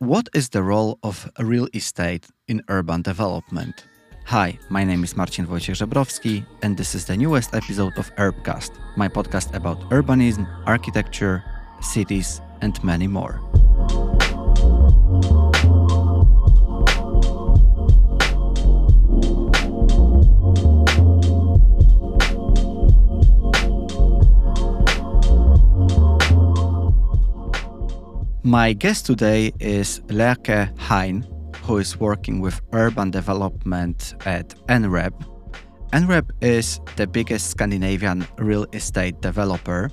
What is the role of real estate in urban development? Hi, my name is Marcin Wojciech Żebrowski, and this is the newest episode of Urbcast, my podcast about urbanism, architecture, cities, and many more. My guest today is Lerke Hein, who is working with urban development at NREP. NREP is the biggest Scandinavian real estate developer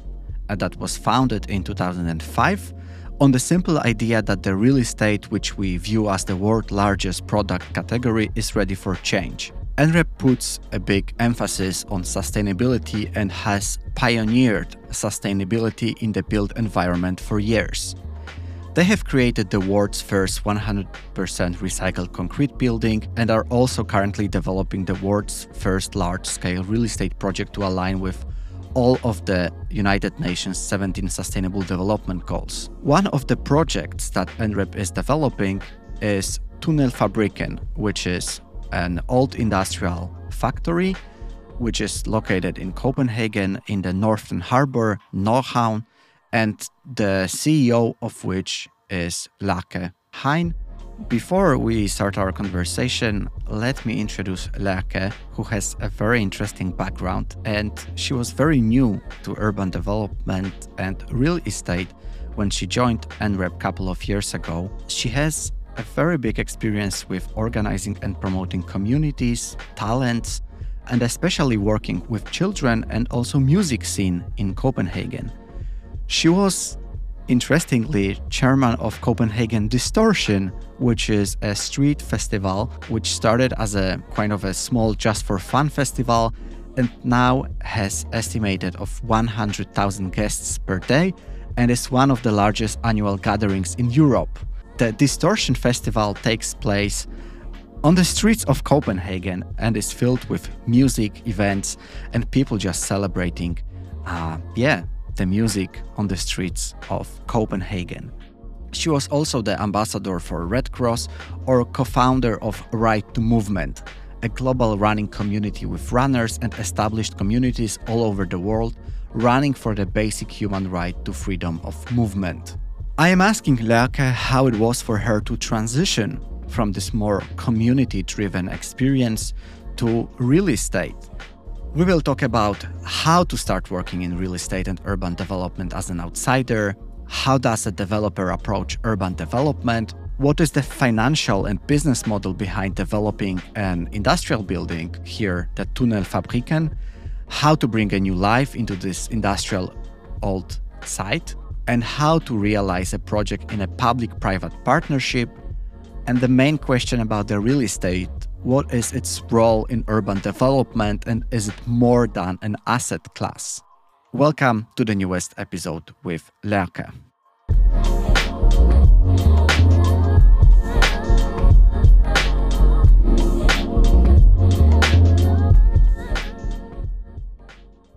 uh, that was founded in 2005 on the simple idea that the real estate, which we view as the world's largest product category, is ready for change. NREP puts a big emphasis on sustainability and has pioneered sustainability in the built environment for years. They have created the world's first 100% recycled concrete building and are also currently developing the world's first large scale real estate project to align with all of the United Nations 17 Sustainable Development Goals. One of the projects that NREP is developing is Tunnelfabrikken, which is an old industrial factory which is located in Copenhagen in the northern harbor, Nordhavn, and the CEO of which is Lerke Hein. Before we start our conversation, let me introduce Lerke, who has a very interesting background and she was very new to urban development and real estate when she joined NREP a couple of years ago. She has a very big experience with organizing and promoting communities, talents, and especially working with children and also music scene in Copenhagen. She was interestingly chairman of Copenhagen Distortion, which is a street festival which started as a kind of a small just for fun festival and now has estimated of 100,000 guests per day and is one of the largest annual gatherings in Europe. The Distortion Festival takes place on the streets of Copenhagen and is filled with music, events, and people just celebrating, uh, yeah, the music on the streets of Copenhagen. She was also the ambassador for Red Cross or co founder of Right to Movement, a global running community with runners and established communities all over the world running for the basic human right to freedom of movement. I am asking Lerke how it was for her to transition from this more community driven experience to real estate we will talk about how to start working in real estate and urban development as an outsider, how does a developer approach urban development, what is the financial and business model behind developing an industrial building here, the Tunnelfabrikken, how to bring a new life into this industrial old site, and how to realize a project in a public private partnership. And the main question about the real estate what is its role in urban development and is it more than an asset class? Welcome to the newest episode with Lerke.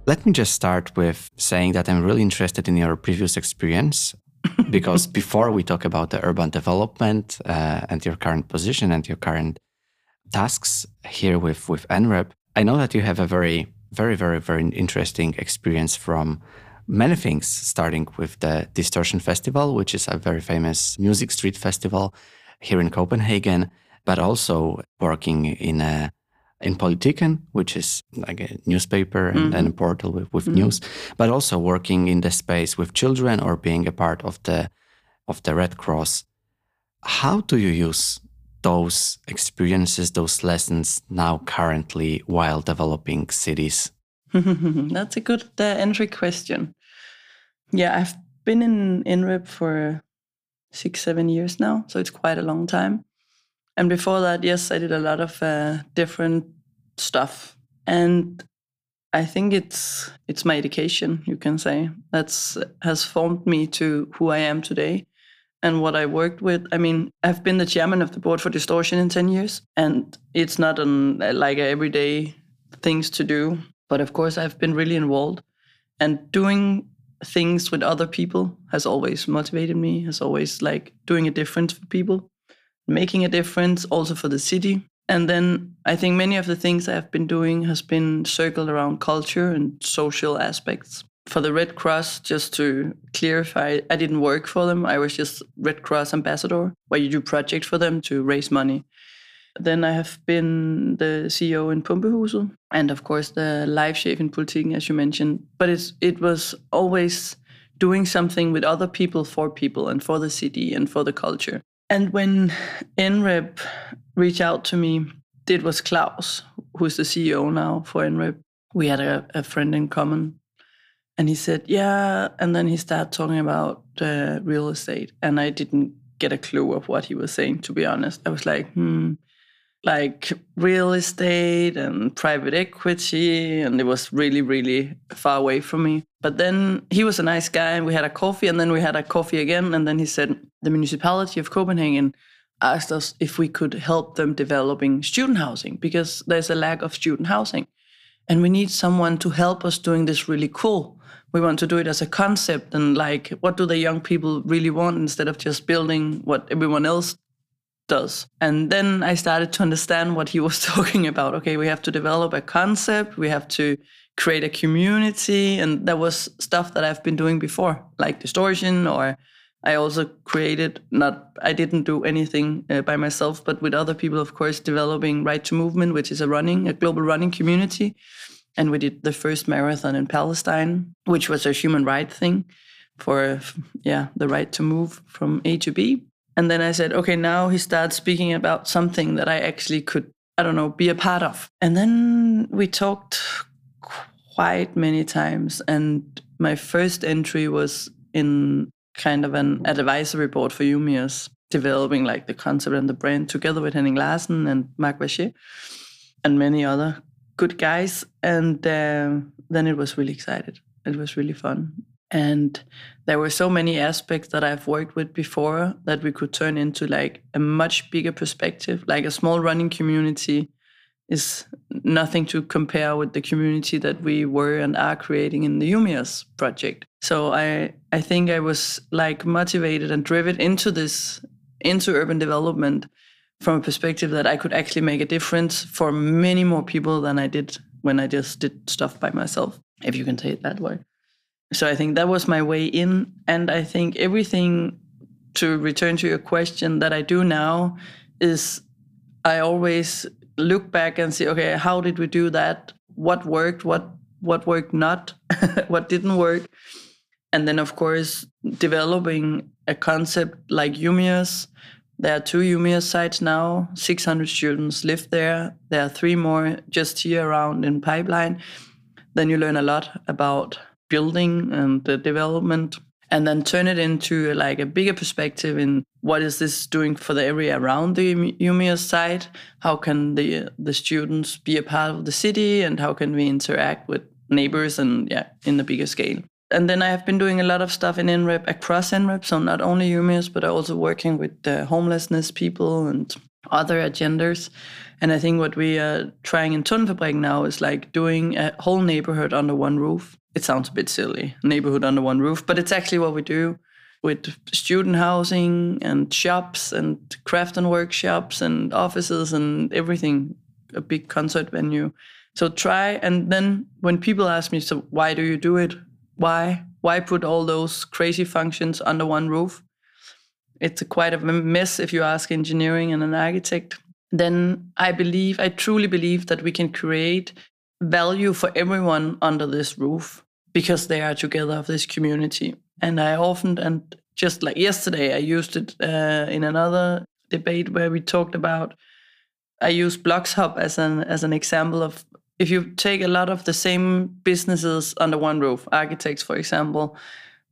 Let me just start with saying that I'm really interested in your previous experience because before we talk about the urban development uh, and your current position and your current tasks here with with NREP, I know that you have a very very very very interesting experience from many things, starting with the Distortion Festival, which is a very famous music street festival here in Copenhagen, but also working in a in Politiken, which is like a newspaper and, mm-hmm. and a portal with, with mm-hmm. news, but also working in the space with children or being a part of the of the Red Cross. How do you use those experiences, those lessons now currently while developing cities? That's a good uh, entry question. Yeah, I've been in NREP for six, seven years now, so it's quite a long time. And before that, yes, I did a lot of uh, different stuff, and I think it's it's my education, you can say, that's has formed me to who I am today and what I worked with. I mean, I've been the chairman of the board for Distortion in 10 years, and it's not an, uh, like everyday things to do. But of course, I've been really involved. And doing things with other people has always motivated me, has always like doing a difference for people, making a difference also for the city. And then I think many of the things I've been doing has been circled around culture and social aspects. For the Red Cross, just to clarify, I didn't work for them. I was just Red Cross ambassador, where you do projects for them to raise money. Then I have been the CEO in Pumpehuset, and of course the live chef in Politiken, as you mentioned. But it's it was always doing something with other people for people and for the city and for the culture. And when NREP reached out to me, it was Klaus, who's the CEO now for NREP. We had a, a friend in common. And he said, Yeah. And then he started talking about uh, real estate. And I didn't get a clue of what he was saying, to be honest. I was like, hmm, like real estate and private equity. And it was really, really far away from me. But then he was a nice guy. And we had a coffee. And then we had a coffee again. And then he said, The municipality of Copenhagen asked us if we could help them developing student housing because there's a lack of student housing. And we need someone to help us doing this really cool. We want to do it as a concept and like what do the young people really want instead of just building what everyone else does. And then I started to understand what he was talking about. Okay, we have to develop a concept, we have to create a community. And that was stuff that I've been doing before, like distortion or I also created not I didn't do anything uh, by myself, but with other people, of course, developing Right to Movement, which is a running a global running community, and we did the first marathon in Palestine, which was a human right thing for yeah the right to move from A to B. And then I said, okay, now he starts speaking about something that I actually could I don't know be a part of. And then we talked quite many times, and my first entry was in kind of an advisory board for Umeus, developing like the concept and the brand together with Henning Larsen and Marc Vacher and many other good guys. And uh, then it was really excited. It was really fun. And there were so many aspects that I've worked with before that we could turn into like a much bigger perspective, like a small running community is nothing to compare with the community that we were and are creating in the Umeus project. So I I think I was like motivated and driven into this into urban development from a perspective that I could actually make a difference for many more people than I did when I just did stuff by myself, if you can say it that way. So I think that was my way in. And I think everything to return to your question that I do now is I always look back and see, okay, how did we do that? What worked? What what worked not? what didn't work? And then, of course, developing a concept like Umeus. There are two Umeus sites now. 600 students live there. There are three more just here around in pipeline. Then you learn a lot about building and the development and then turn it into like a bigger perspective in what is this doing for the area around the Umeus site? How can the the students be a part of the city, and how can we interact with neighbors and yeah, in the bigger scale? And then I have been doing a lot of stuff in NREP across NREP, so not only Umeus, but also working with the homelessness people and other agendas. And I think what we are trying in Tunnelfabrik now is like doing a whole neighborhood under one roof it sounds a bit silly, neighborhood under one roof, but it's actually what we do with student housing and shops and craft and workshops and offices and everything, a big concert venue. So try, and then when people ask me, so why do you do it? Why? Why put all those crazy functions under one roof? It's a quite a mess if you ask engineering and an architect. Then I believe, I truly believe that we can create value for everyone under this roof because they are together of this community. And I often, and just like yesterday, I used it uh, in another debate where we talked about. I use BloxHub as an as an example of if you take a lot of the same businesses under one roof, architects, for example,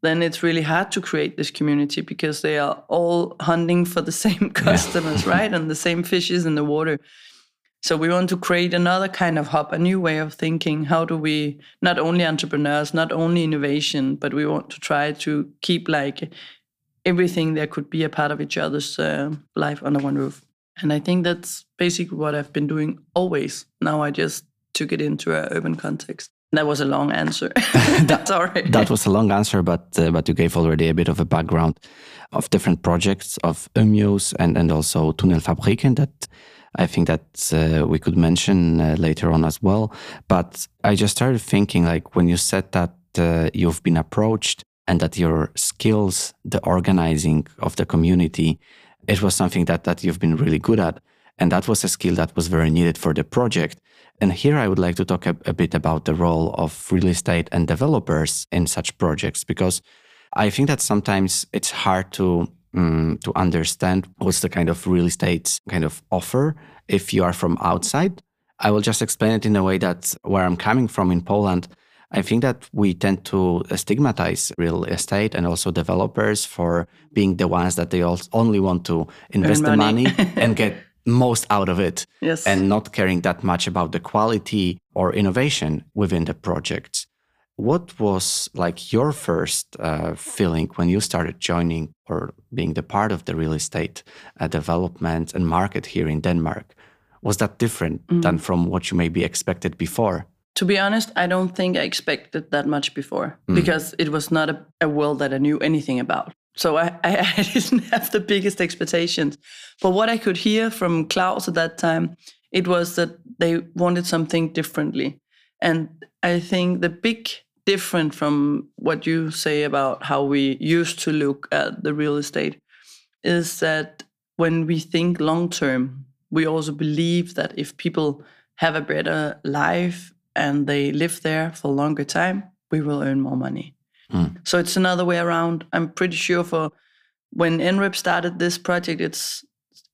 then it's really hard to create this community because they are all hunting for the same customers, yeah. right? And the same fishes in the water. So we want to create another kind of hub, a new way of thinking. How do we not only entrepreneurs, not only innovation, but we want to try to keep like everything that could be a part of each other's uh, life under one roof. And I think that's basically what I've been doing always. Now I just took it into an urban context. That was a long answer. that, Sorry. That was a long answer, but uh, but you gave already a bit of a background of different projects of Umeus and and also Tunnelfabrikken that I think that uh, we could mention uh, later on as well. But I just started thinking like when you said that uh, you've been approached and that your skills, the organizing of the community, it was something that that you've been really good at. And that was a skill that was very needed for the project. And here I would like to talk a, a bit about the role of real estate and developers in such projects, because I think that sometimes it's hard to um, to understand what's the kind of real estate kind of offer if you are from outside. I will just explain it in a way that where I'm coming from in Poland, I think that we tend to stigmatize real estate and also developers for being the ones that they only want to invest the money and get most out of it yes. and not caring that much about the quality or innovation within the projects. What was like your first uh, feeling when you started joining or being the part of the real estate uh, development and market here in Denmark? Was that different mm. than from what you maybe expected before? To be honest, I don't think I expected that much before mm. because it was not a, a, world that I knew anything about. So I, I, didn't have the biggest expectations. But what I could hear from Klaus at that time, it was that they wanted something differently. And I think the big different from what you say about how we used to look at the real estate is that when we think long term, we also believe that if people have a better life and they live there for a longer time, we will earn more money. Mm. So it's another way around. I'm pretty sure for when NREP started this project, it's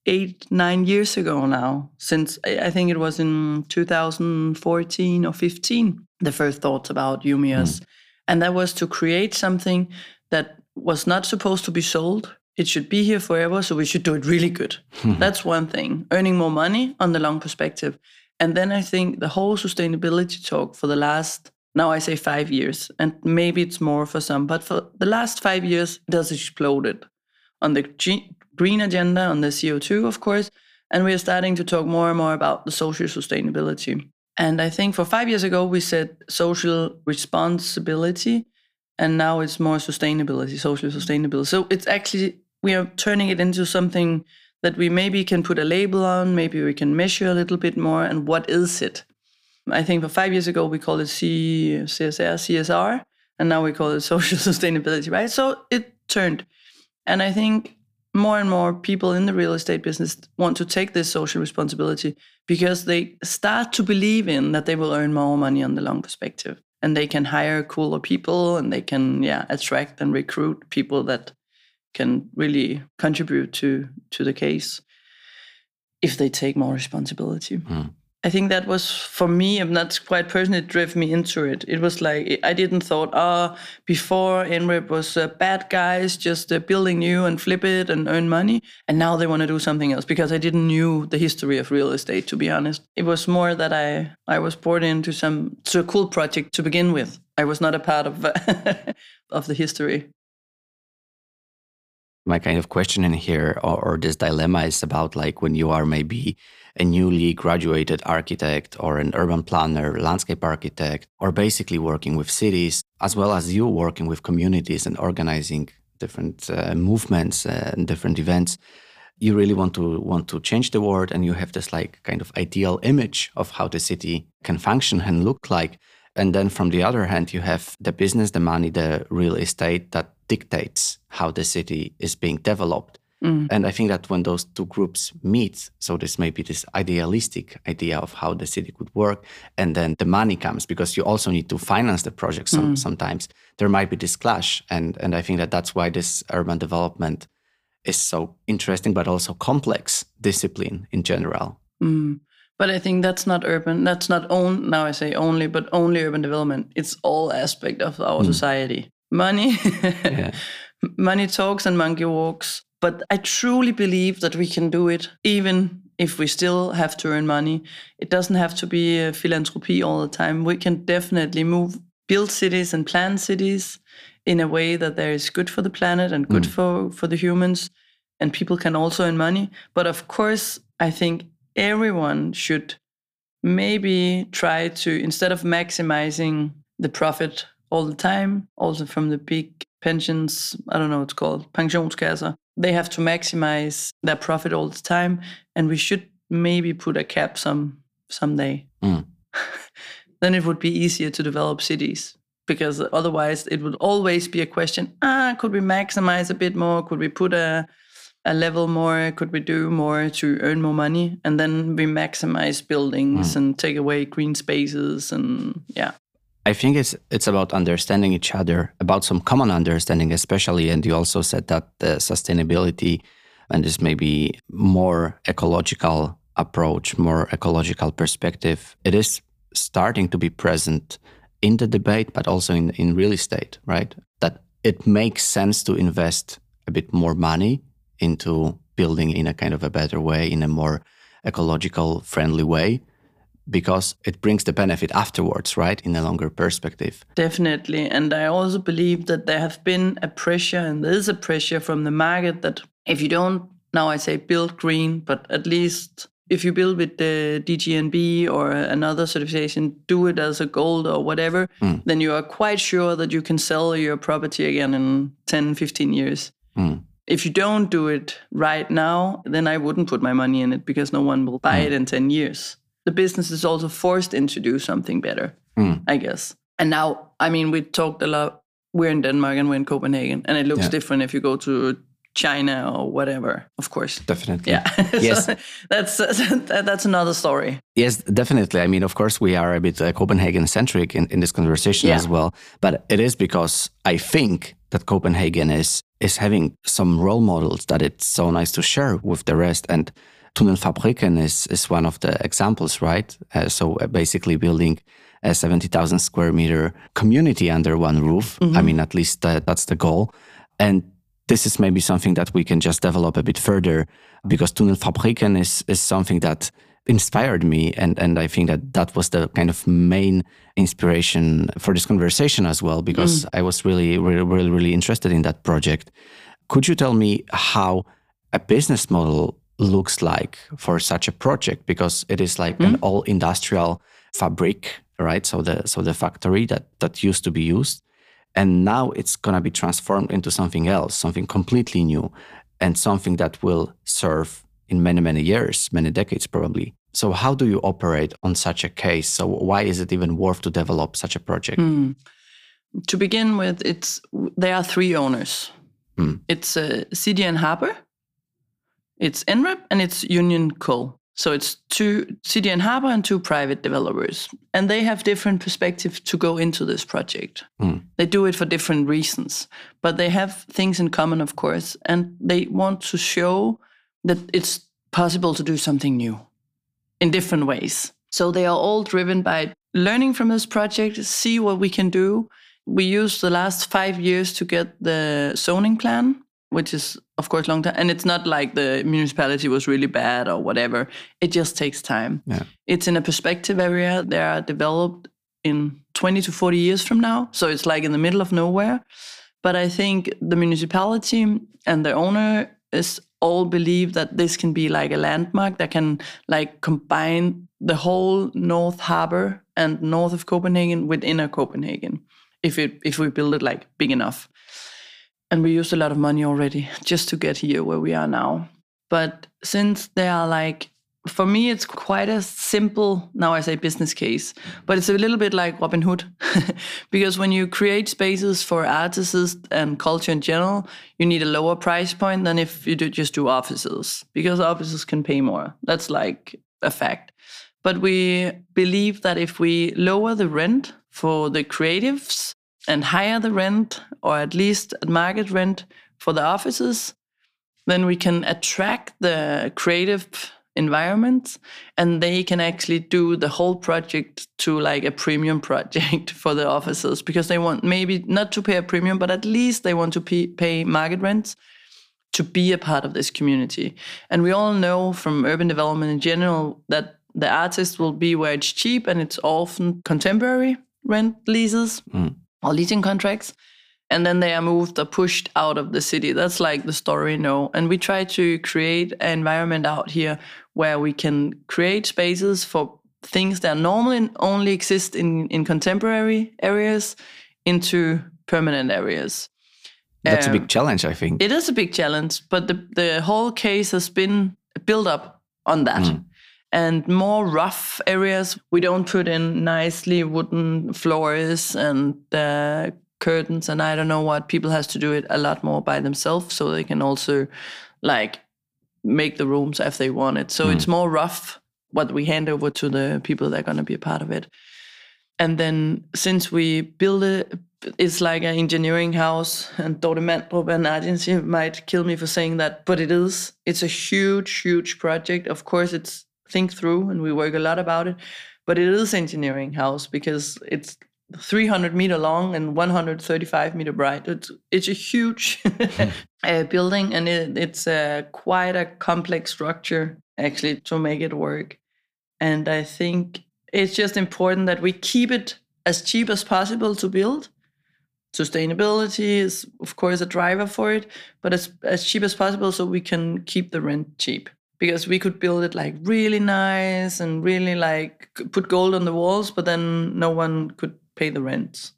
eight, nine years ago now, since I think it was in 2014 or 15, the first thoughts about Umeus. Mm. And that was to create something that was not supposed to be sold. It should be here forever, so we should do it really good. That's one thing. Earning more money on the long perspective. And then I think the whole sustainability talk for the last, now I say five years, and maybe it's more for some, but for the last five years, it has exploded on the green agenda, on the CO2, of course. And we are starting to talk more and more about the social sustainability. And I think for five years ago, we said social responsibility, and now it's more sustainability, social sustainability. So it's actually, we are turning it into something that we maybe can put a label on, maybe we can measure a little bit more, and what is it? I think for five years ago, we called it C, CSR, CSR, and now we call it social sustainability, right? So it turned. And I think more and more people in the real estate business want to take this social responsibility because they start to believe in that they will earn more money on the long perspective and they can hire cooler people and they can yeah attract and recruit people that can really contribute to to the case if they take more responsibility. Mm. I think that was for me, and that's quite personally drove me into it. It was like I didn't thought, oh, before NREP was uh, bad guys just uh, building new and flip it and earn money, and now they want to do something else because I didn't knew the history of real estate. To be honest, it was more that I I was brought into some to a cool project to begin with. I was not a part of of the history my kind of question in here or, or, this dilemma is about like when you are maybe a newly graduated architect or an urban planner landscape architect or basically working with cities as well as you working with communities and organizing different uh, movements and different events you really want to want to change the world and you have this like kind of ideal image of how the city can function and look like. And then from the other hand, you have the business, the money, the real estate that dictates how the city is being developed. Mm. And I think that when those two groups meet, so this may be this idealistic idea of how the city could work, and then the money comes because you also need to finance the project some, mm. sometimes. There might be this clash, and and I think that that's why this urban development is so interesting, but also complex discipline in general. Mm. But I think that's not urban. That's not own. Now I say only, but only urban development. It's all aspect of our mm. society. Money, money talks and monkey walks. But I truly believe that we can do it, even if we still have to earn money. It doesn't have to be a philanthropy all the time. We can definitely move, build cities and plan cities in a way that there is good for the planet and good mm. for for the humans, and people can also earn money. But of course, I think everyone should maybe try to instead of maximizing the profit all the time, also from the big pensions, I don't know what it's called, pensionskasser, they have to maximize their profit all the time. And we should maybe put a cap some someday. Mm. then it would be easier to develop cities because otherwise it would always be a question ah could we maximize a bit more could we put a a level more could we do more to earn more money and then we maximize buildings Mm. and take away green spaces and yeah I think it's it's about understanding each other, about some common understanding, especially. And you also said that the sustainability and this maybe more ecological approach, more ecological perspective, it is starting to be present in the debate, but also in, in real estate, right? That it makes sense to invest a bit more money into building in a kind of a better way, in a more ecological friendly way because it brings the benefit afterwards, right? In a longer perspective. Definitely. And I also believe that there have been a pressure, and there is a pressure from the market that if you don't, now I say build green, but at least if you build with the DGNB or another certification, do it as a gold or whatever, Mm. then you are quite sure that you can sell your property again in 10, 15 years. Mm. If you don't do it right now, then I wouldn't put my money in it because no one will buy it in 10 years. The business is also forced into do something better. Mm. I guess. And now, I mean, we talked a lot. We're in Denmark and we're in Copenhagen, and it looks Yeah. different if you go to China or whatever. Of course. Definitely. Yeah. Yes. So that's that's another story. Yes, definitely. I mean, of course, we are a bit uh, Copenhagen centric in, in this conversation Yeah. as well. But it is because I think that Copenhagen is is having some role models that it's so nice to share with the rest. And Tunnelfabrikken is is one of the examples, right? Uh, so uh, basically building a 70,000 square meter community under one roof. I mean, at least that's the goal. And this is maybe something that we can just develop a bit further because Tunnelfabrikken is, is something that inspired me. And, and I think that that was the kind of main inspiration for this conversation as well, because I was really, really, really, really interested in that project. Could you tell me how a business model looks like for such a project? Because it is like an all industrial fabric, right? So the, so the factory that, that used to be used and now it's going to be transformed into something else something completely new and something that will serve in many many years many decades probably so how do you operate on such a case so why is it even worth to develop such a project To begin with, it's there are three owners. Mm. It's uh, and Harbor, it's NREP, and it's Union Kul. So it's two City and Harbor and two private developers, and they have different perspectives to go into this project. Mm. They do it for different reasons, but they have things in common, of course, and they want to show that it's possible to do something new in different ways. So they are all driven by learning from this project, see what we can do. We used the last five years to get the zoning plan, which is of course long time, and it's not like the municipality was really bad or whatever. It just takes time. Yeah. It's in a perspective area. They are developed in 20 to 40 years from now, so it's like in the middle of nowhere. But I think the municipality and the owner is all believe that this can be like a landmark that can like combine the whole North Harbor and north of Copenhagen with inner Copenhagen if it if we build it like big enough. And we used a lot of money already just to get here where we are now. But since they are like for me it's quite a simple now i say business case but it's a little bit like robin hood. Because when you create spaces for artists and culture in general you need a lower price point than if you do just do offices because offices can pay more. That's like a fact. But we believe that if we lower the rent for the creatives and higher the rent or at least at market rent for the offices. Then we can attract the creative environment and they can actually do the whole project to like a premium project for the offices because they want maybe not to pay a premium but at least they want to pay, pay market rents to be a part of this community. And we all know from urban development in general that the artist will be where it's cheap and it's often contemporary rent leases. Mm. Or leasing contracts and then they are moved or pushed out of the city. That's like the story, no. And we try to create an environment out here where we can create spaces for things that normally only exist in, in contemporary areas into permanent areas. That's um, a big challenge, I think. It is a big challenge, but the, the whole case has been built up on that. Mm. And more rough areas, we don't put in nicely wooden floors and uh, curtains and I don't know what. People has to do it a lot more by themselves, so they can also like make the rooms if they want it. So mm. it's more rough what we hand over to the people that are going to be a part of it. And then since we build it, it's like an engineering house, and Dorte Mandrup and agency might kill me for saying that, but it is. It's a huge, huge project. Of course, it's think through, and we work a lot about it. But it is engineering house because it's 300 meter long and 135 meter bright. It's it's a huge uh, building, and it, it's a quite a complex structure actually to make it work. And I think it's just important that we keep it as cheap as possible to build. Sustainability is, of course, a driver for it, but as, as cheap as possible so we can keep the rent cheap. Because we could build it like really nice and really like put gold on the walls, but then no one could pay the rent.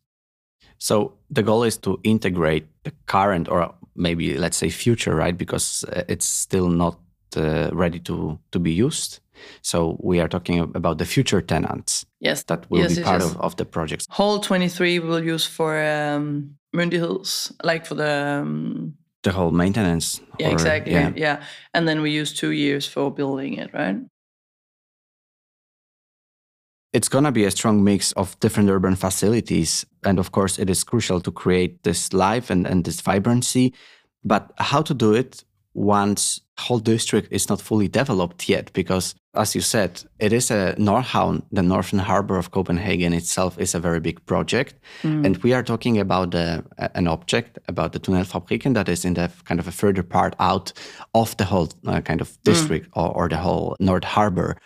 So the goal is to integrate the current or maybe let's say future, right? Because uh, it's still not uh, ready to to be used. So we are talking about the future tenants. Yes, that will yes, be part of, of the project. Hall 23 we will use for um, Hills, like for the um, the whole maintenance. Yeah, or, exactly. Yeah. yeah, and then we use two years for building it, right? It's going to be a strong mix of different urban facilities. And of course, it is crucial to create this life and, and this vibrancy. But how to do it once whole district is not fully developed yet because as you said it is a Nordhavn the northern harbor of Copenhagen itself is a very big project mm. and we are talking about a, an object about the Tunnelfabrikken that is in the kind of a further part out of the whole uh, kind of district mm. or, or the whole North Harbor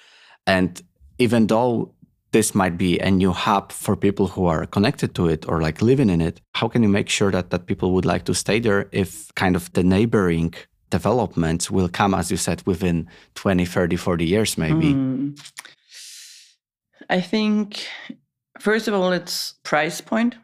and even though this might be a new hub for people who are connected to it or like living in it how can you make sure that that people would like to stay there if kind of the neighboring developments will come, as you said, within 20, 30, 40 years, maybe? Mm. I think, first of all, it's price point.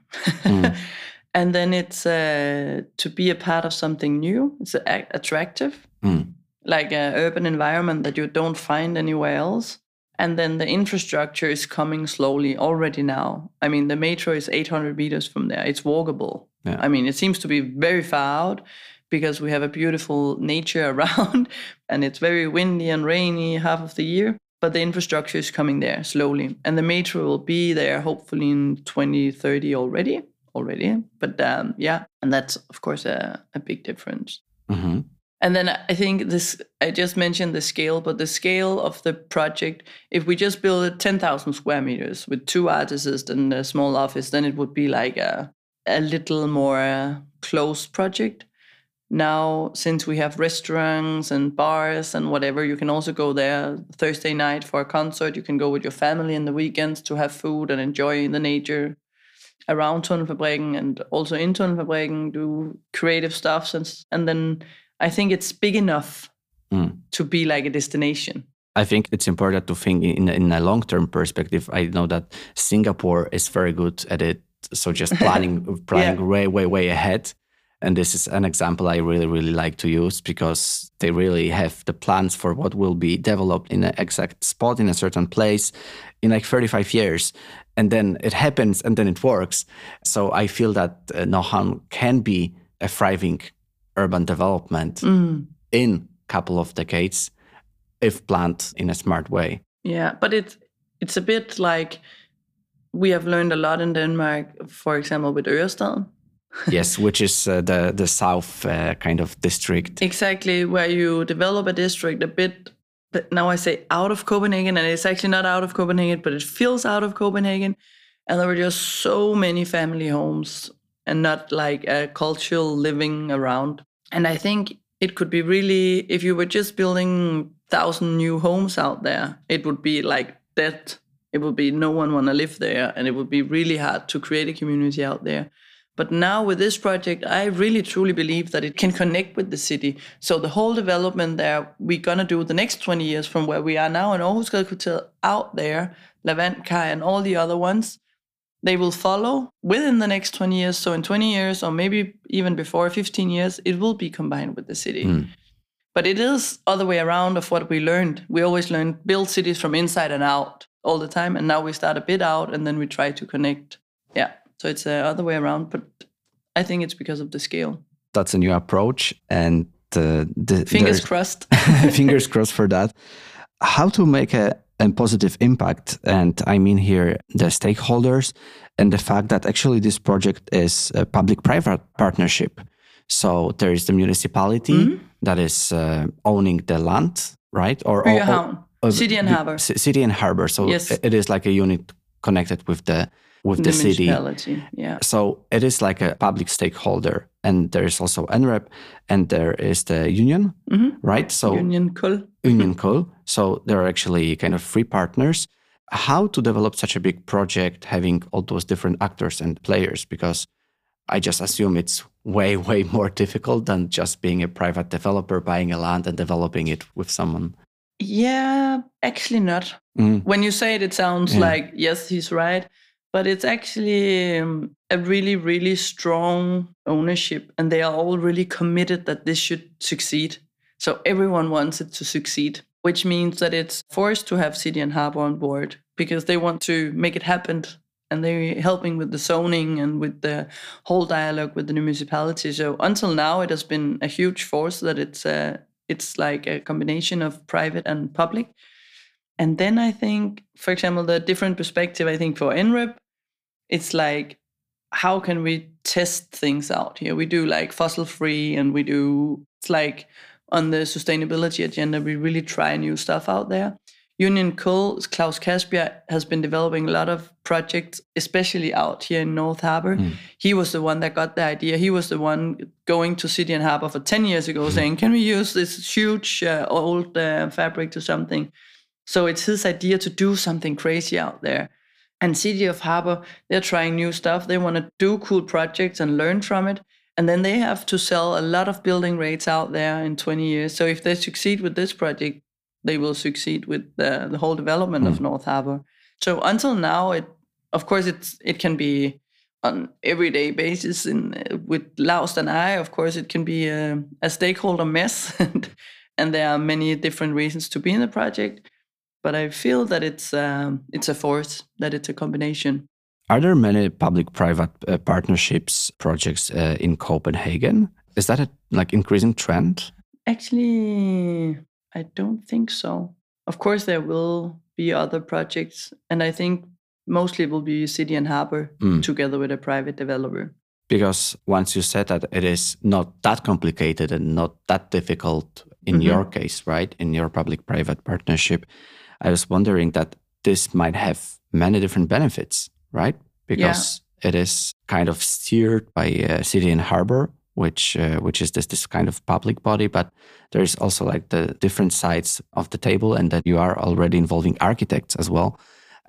Mm. and then it's uh, to be a part of something new. It's attractive, mm. like an urban environment that you don't find anywhere else. And then the infrastructure is coming slowly already now. I mean, the metro is 800 meters from there. It's walkable. Yeah. I mean, it seems to be very far out, because we have a beautiful nature around and it's very windy and rainy half of the year. But the infrastructure is coming there slowly. And the metro will be there hopefully in 2030 already. Already. But um, yeah, and that's of course a, a big difference. Mm-hmm. And then I think this, I just mentioned the scale, but the scale of the project, if we just build 10,000 square meters with two artists and a small office, then it would be like a, a little more uh, close project now since we have restaurants and bars and whatever you can also go there thursday night for a concert you can go with your family in the weekends to have food and enjoy the nature around Tunnelfabrikken and also in Tunnelfabrikken do creative stuff and, and then i think it's big enough mm. to be like a destination I think it's important to think in, in a long term perspective. I know that Singapore is very good at it. So just planning, planning yeah. way, way, way ahead. And this is an example I really, really like to use because they really have the plans for what will be developed in an exact spot in a certain place in like 35 years. And then it happens and then it works. So I feel that uh, Nordhavn can be a thriving urban development mm. in a couple of decades if planned in a smart way. Yeah, but it's it's a bit like we have learned a lot in Denmark, for example, with Ørestaden yes, which is uh, the the south uh, kind of district. Exactly, where you develop a district a bit. Now I say out of Copenhagen, and it's actually not out of Copenhagen, but it feels out of Copenhagen. And there were just so many family homes, and not like a cultural living around. And I think it could be really, if you were just building thousand new homes out there, it would be like that. It would be no one want to live there, and it would be really hard to create a community out there But now with this project, I really truly believe that it can connect with the city. So the whole development there, we're gonna do the next 20 years from where we are now in Aarhus Hotel out there, Levantkaj and all the other ones, they will follow within the next 20 years. So in 20 years, or maybe even before 15 years, it will be combined with the city. Mm. But it is other way around of what we learned. We always learned build cities from inside and out all the time, and now we start a bit out and then we try to connect. So it's the other way around. But I think it's because of the scale. That's a new approach, and uh, the, fingers crossed. fingers crossed for that. How to make a, a positive impact, and I mean here the stakeholders and the fact that actually this project is a public-private partnership. So there is the municipality mm -hmm. that is uh, owning the land, right? Or, or, or uh, city and harbor. City and harbor. So yes. it is like a unit connected with the with the, the city. Yeah. So it is like a public stakeholder, and there is also NREP, and there is the union, mm -hmm. right? So Union Kul. Union Kul. So there are actually kind of three partners. How to develop such a big project, having all those different actors and players? Because I just assume it's way, way more difficult than just being a private developer, buying a land and developing it with someone. Yeah, actually not. Mm. When you say it, it sounds yeah. like, yes, he's right. But it's actually um, a really, really strong ownership. And they are all really committed that this should succeed. So everyone wants it to succeed, which means that it's forced to have City and Harbor on board because they want to make it happen and they're helping with the zoning and with the whole dialogue with the municipality. So until now, it has been a huge force that it's uh, it's like a combination of private and public. And then I think, for example, the different perspective. I think for NREP, it's like how can we test things out here? We do like fossil free, and we do it's like on the sustainability agenda. We really try new stuff out there. Union Kul, Klaus Kastbjerg has been developing a lot of projects, especially out here in North Harbor. Mm. He was the one that got the idea. He was the one going to City and Harbor for 10 years ago mm. saying, Can we use this huge uh, old uh, fabric to something? So it's his idea to do something crazy out there. And City of Harbor, they're trying new stuff. They want to do cool projects and learn from it. And then they have to sell a lot of building rates out there in 20 years. So if they succeed with this project, they will succeed with the, the whole development mm. of North Harbor. So until now, it of course it's it can be on everyday basis in with Laust and I. Of course, it can be a, a stakeholder mess, and, and there are many different reasons to be in the project. But I feel that it's um, it's a force, that it's a combination. Are there many public-private uh, partnerships projects uh, in Copenhagen? Is that a like increasing trend? Actually, I don't think so. Of course, there will be other projects, and I think mostly it will be City and Harbor mm. together with a private developer. Because once you said that it is not that complicated and not that difficult in mm-hmm. your case, right? In your public private partnership, I was wondering that this might have many different benefits, right? Because yeah. it is kind of steered by uh, City and Harbor which uh, which is this this kind of public body but there is also like the different sides of the table and that you are already involving architects as well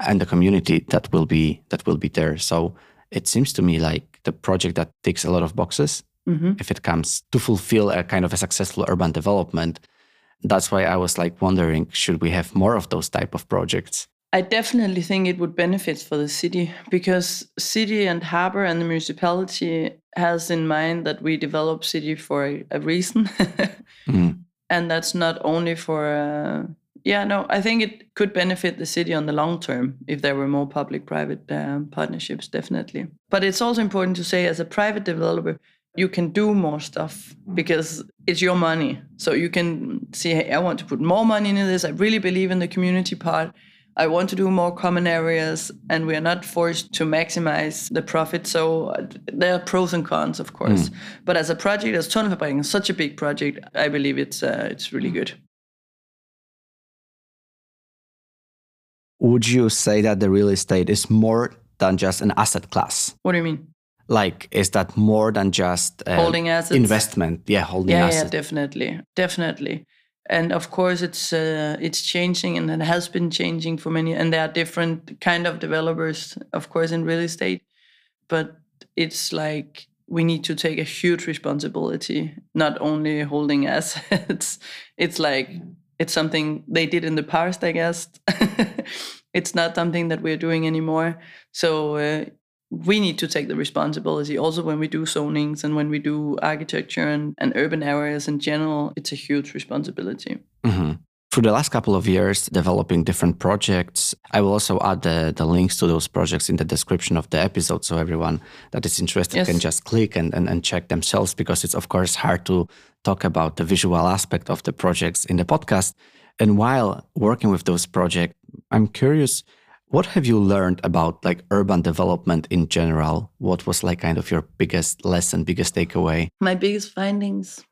and the community that will be that will be there so it seems to me like the project that ticks a lot of boxes mm-hmm. if it comes to fulfill a kind of a successful urban development that's why i was like wondering should we have more of those type of projects I definitely think it would benefit for the city because city and harbor and the municipality has in mind that we develop city for a, a reason, mm. and that's not only for. Uh, yeah, no, I think it could benefit the city on the long term if there were more public-private um, partnerships, definitely. But it's also important to say, as a private developer, you can do more stuff because it's your money. So you can say, hey, I want to put more money into this. I really believe in the community part I want to do more common areas, and we are not forced to maximize the profit. So uh, there are pros and cons, of course. Mm. But as a project, as Tunnelfabrikken, such a big project, I believe it's uh, it's really good. Would you say that the real estate is more than just an asset class? What do you mean? Like, is that more than just uh, holding assets? Investment, yeah, holding yeah, assets. Yeah, definitely, definitely and of course it's uh, it's changing and it has been changing for many and there are different kind of developers of course in real estate but it's like we need to take a huge responsibility, not only holding assets. it's like it's something they did in the past, I guess. it's not something that we're doing anymore. So uh, we need to take the responsibility also when we do zonings and when we do architecture and, and urban areas in general. It's a huge responsibility. Mm-hmm through the last couple of years developing different projects. I will also add the, the links to those projects in the description of the episode so everyone that is interested yes. can just click and, and, and check themselves because it's of course hard to talk about the visual aspect of the projects in the podcast. And while working with those projects, I'm curious, what have you learned about like urban development in general? What was like kind of your biggest lesson, biggest takeaway? My biggest findings.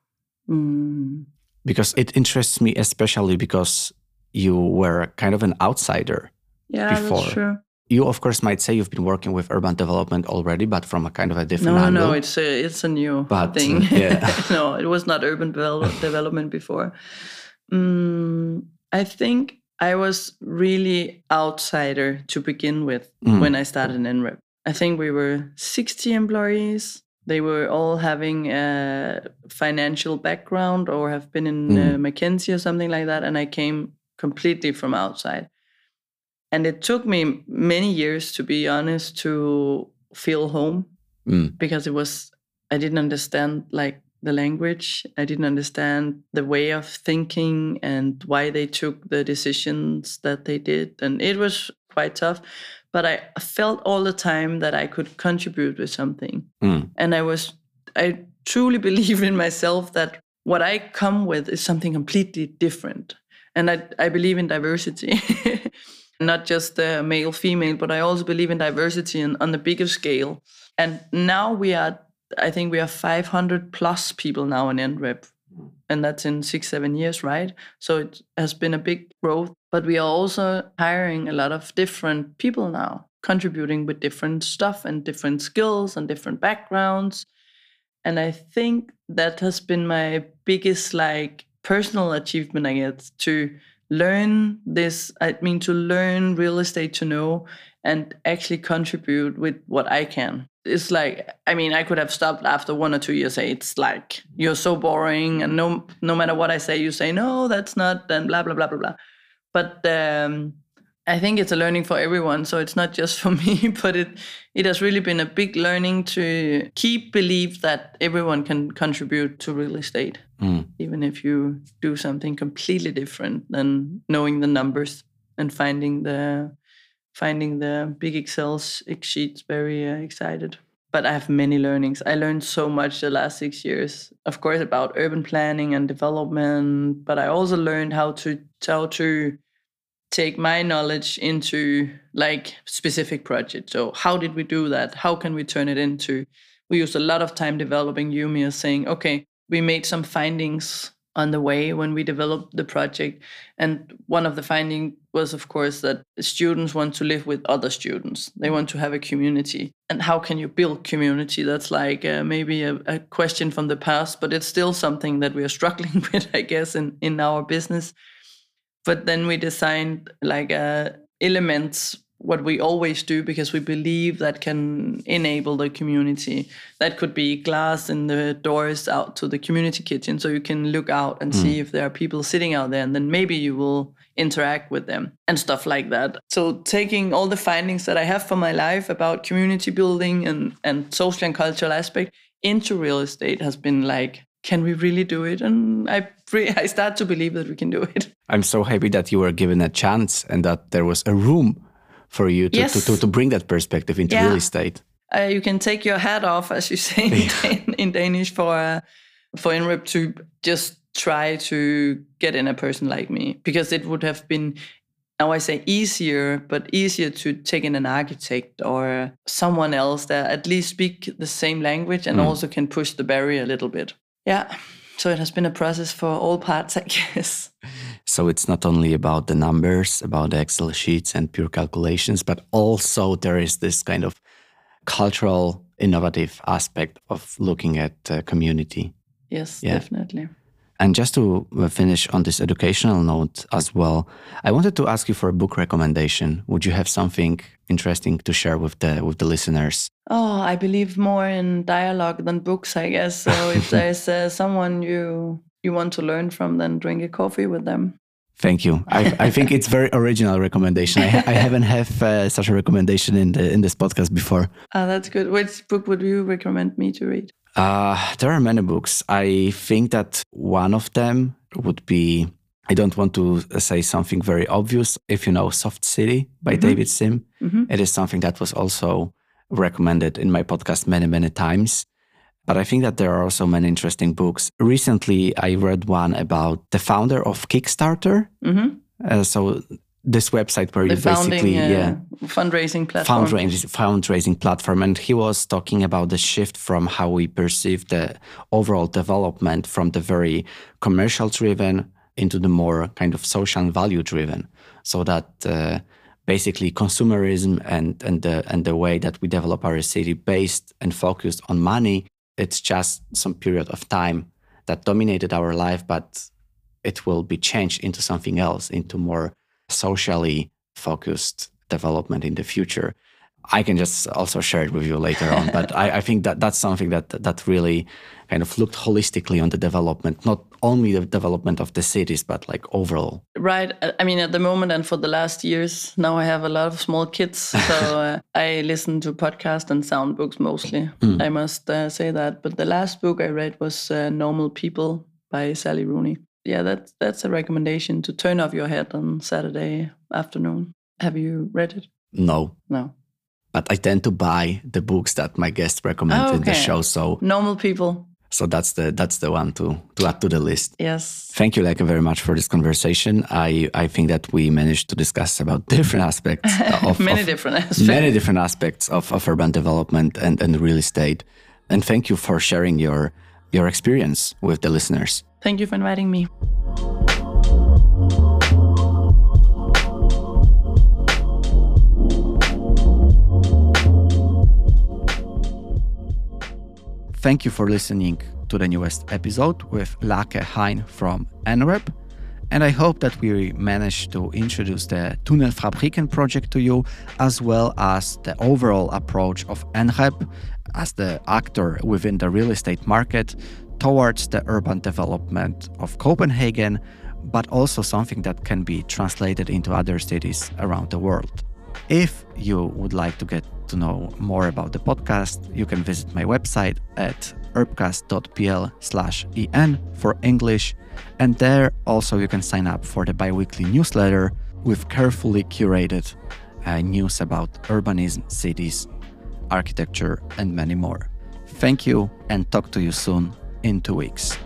Mm because it interests me especially because you were kind of an outsider yeah, before. That's true. You of course might say you've been working with urban development already, but from a kind of a different no, angle. No, it's a it's a new but, thing. Yeah. no, it was not urban development before. Mm, I think I was really outsider to begin with mm. when I started in NREP. I think we were 60 employees they were all having a financial background or have been in mm. uh, McKinsey or something like that. And I came completely from outside. And it took me many years, to be honest, to feel home mm. because it was, I didn't understand like the language. I didn't understand the way of thinking and why they took the decisions that they did. And it was quite tough but I felt all the time that I could contribute with something. Mm. And I was, I truly believe in myself that what I come with is something completely different. And I, I believe in diversity, not just the male, female, but I also believe in diversity and on the bigger scale. And now we are, I think we are 500 plus people now in NREP hmm. and that's in six seven years right? So it has been a big growth but we are also hiring a lot of different people now contributing with different stuff and different skills and different backgrounds. And i think that has been my biggest like personal achievement i guess to learn this i mean to learn real estate to know and actually contribute with what i can it's like i mean i could have stopped after one or two years it's like you're so boring and no no matter what i say you say no that's not and blah blah blah blah blah but um, i think it's a learning for everyone so it's not just for me but it it has really been a big learning to keep believe that everyone can contribute to real estate mm. even if you do something completely different than knowing the numbers and finding the finding the big Excel sheets very uh, excited. But I have many learnings. I learned so much the last six years, of course, about urban planning and development. But I also learned how to how to take my knowledge into like specific projects. So how did we do that? How can we turn it into? We used a lot of time developing Umeus, saying, okay, we made some findings on the way when we developed the project. And one of the findings was, of course, that students want to live with other students. They want to have a community. And how can you build community? That's like uh, maybe a, a, question from the past, but it's still something that we are struggling with, I guess, in, in our business. But then we designed like uh, elements what we always do because we believe that can enable the community. That could be glass in the doors out to the community kitchen so you can look out and mm. see if there are people sitting out there and then maybe you will interact with them and stuff like that. So taking all the findings that I have for my life about community building and and social and cultural aspect into real estate has been like can we really do it? And I I start to believe that we can do it. I'm so happy that you were given a chance and that there was a room for you to, yes. to, to, to, bring that perspective into yeah. real estate. Uh, you can take your hat off, as you say in, in Danish, for uh, for NREP to just try to get in a person like me, because it would have been now I say easier, but easier to take in an architect or someone else that at least speak the same language and mm. also can push the barrier a little bit. Yeah. So it has been a process for all parts, I guess. So it's not only about the numbers, about the Excel sheets and pure calculations, but also there is this kind of cultural, innovative aspect of looking at uh, community. Yes, yeah. definitely. And just to uh, finish on this educational note as well, I wanted to ask you for a book recommendation. Would you have something interesting to share with the with the listeners? Oh, I believe more in dialogue than books, I guess. So if there's uh, someone you you want to learn from, then drink a coffee with them. Thank you. I, I think it's very original recommendation. I, I haven't have uh, such a recommendation in the in this podcast before. Ah, that's good. Which book would you recommend me to read? Uh, there are many books. I think that one of them would be. I don't want to say something very obvious. If you know Soft City by mm-hmm. David Sim, mm-hmm. it is something that was also recommended in my podcast many, many times. But I think that there are also many interesting books. Recently, I read one about the founder of Kickstarter. Mm-hmm. Uh, so this website where the you basically uh, yeah fundraising platform fundraising, fundraising platform and he was talking about the shift from how we perceive the overall development from the very commercial driven into the more kind of social and value driven so that uh, basically consumerism and and the and the way that we develop our city based and focused on money it's just some period of time that dominated our life, but it will be changed into something else, into more socially focused development in the future. I can just also share it with you later on, but I, I, think that that's something that that really kind of looked holistically on the development, not only the development of the cities, but like overall. Right. I mean, at the moment and for the last years, now I have a lot of small kids, so uh, I listen to podcasts and sound books mostly. Mm. I must uh, say that. But the last book I read was uh, Normal People by Sally Rooney. Yeah, that's that's a recommendation to turn off your head on Saturday afternoon. Have you read it? No. No but I tend to buy the books that my guests recommend oh, okay. in the show. So normal people. So that's the that's the one to to add to the list. Yes. Thank you, Lerke, very much for this conversation. I I think that we managed to discuss about different aspects of many of, different aspects. Many different aspects of, of urban development and, and real estate. And thank you for sharing your your experience with the listeners. Thank you for inviting me. Thank you for listening to the newest episode with Lerke Hein from NREP. And I hope that we managed to introduce the Tunnelfabrikken project to you, as well as the overall approach of NREP as the actor within the real estate market towards the urban development of Copenhagen, but also something that can be translated into other cities around the world. If you would like to get to know more about the podcast, you can visit my website at urbcast.pl slash en for English. And there also you can sign up for the biweekly newsletter with carefully curated uh, news about urbanism, cities, architecture, and many more. Thank you and talk to you soon in two weeks.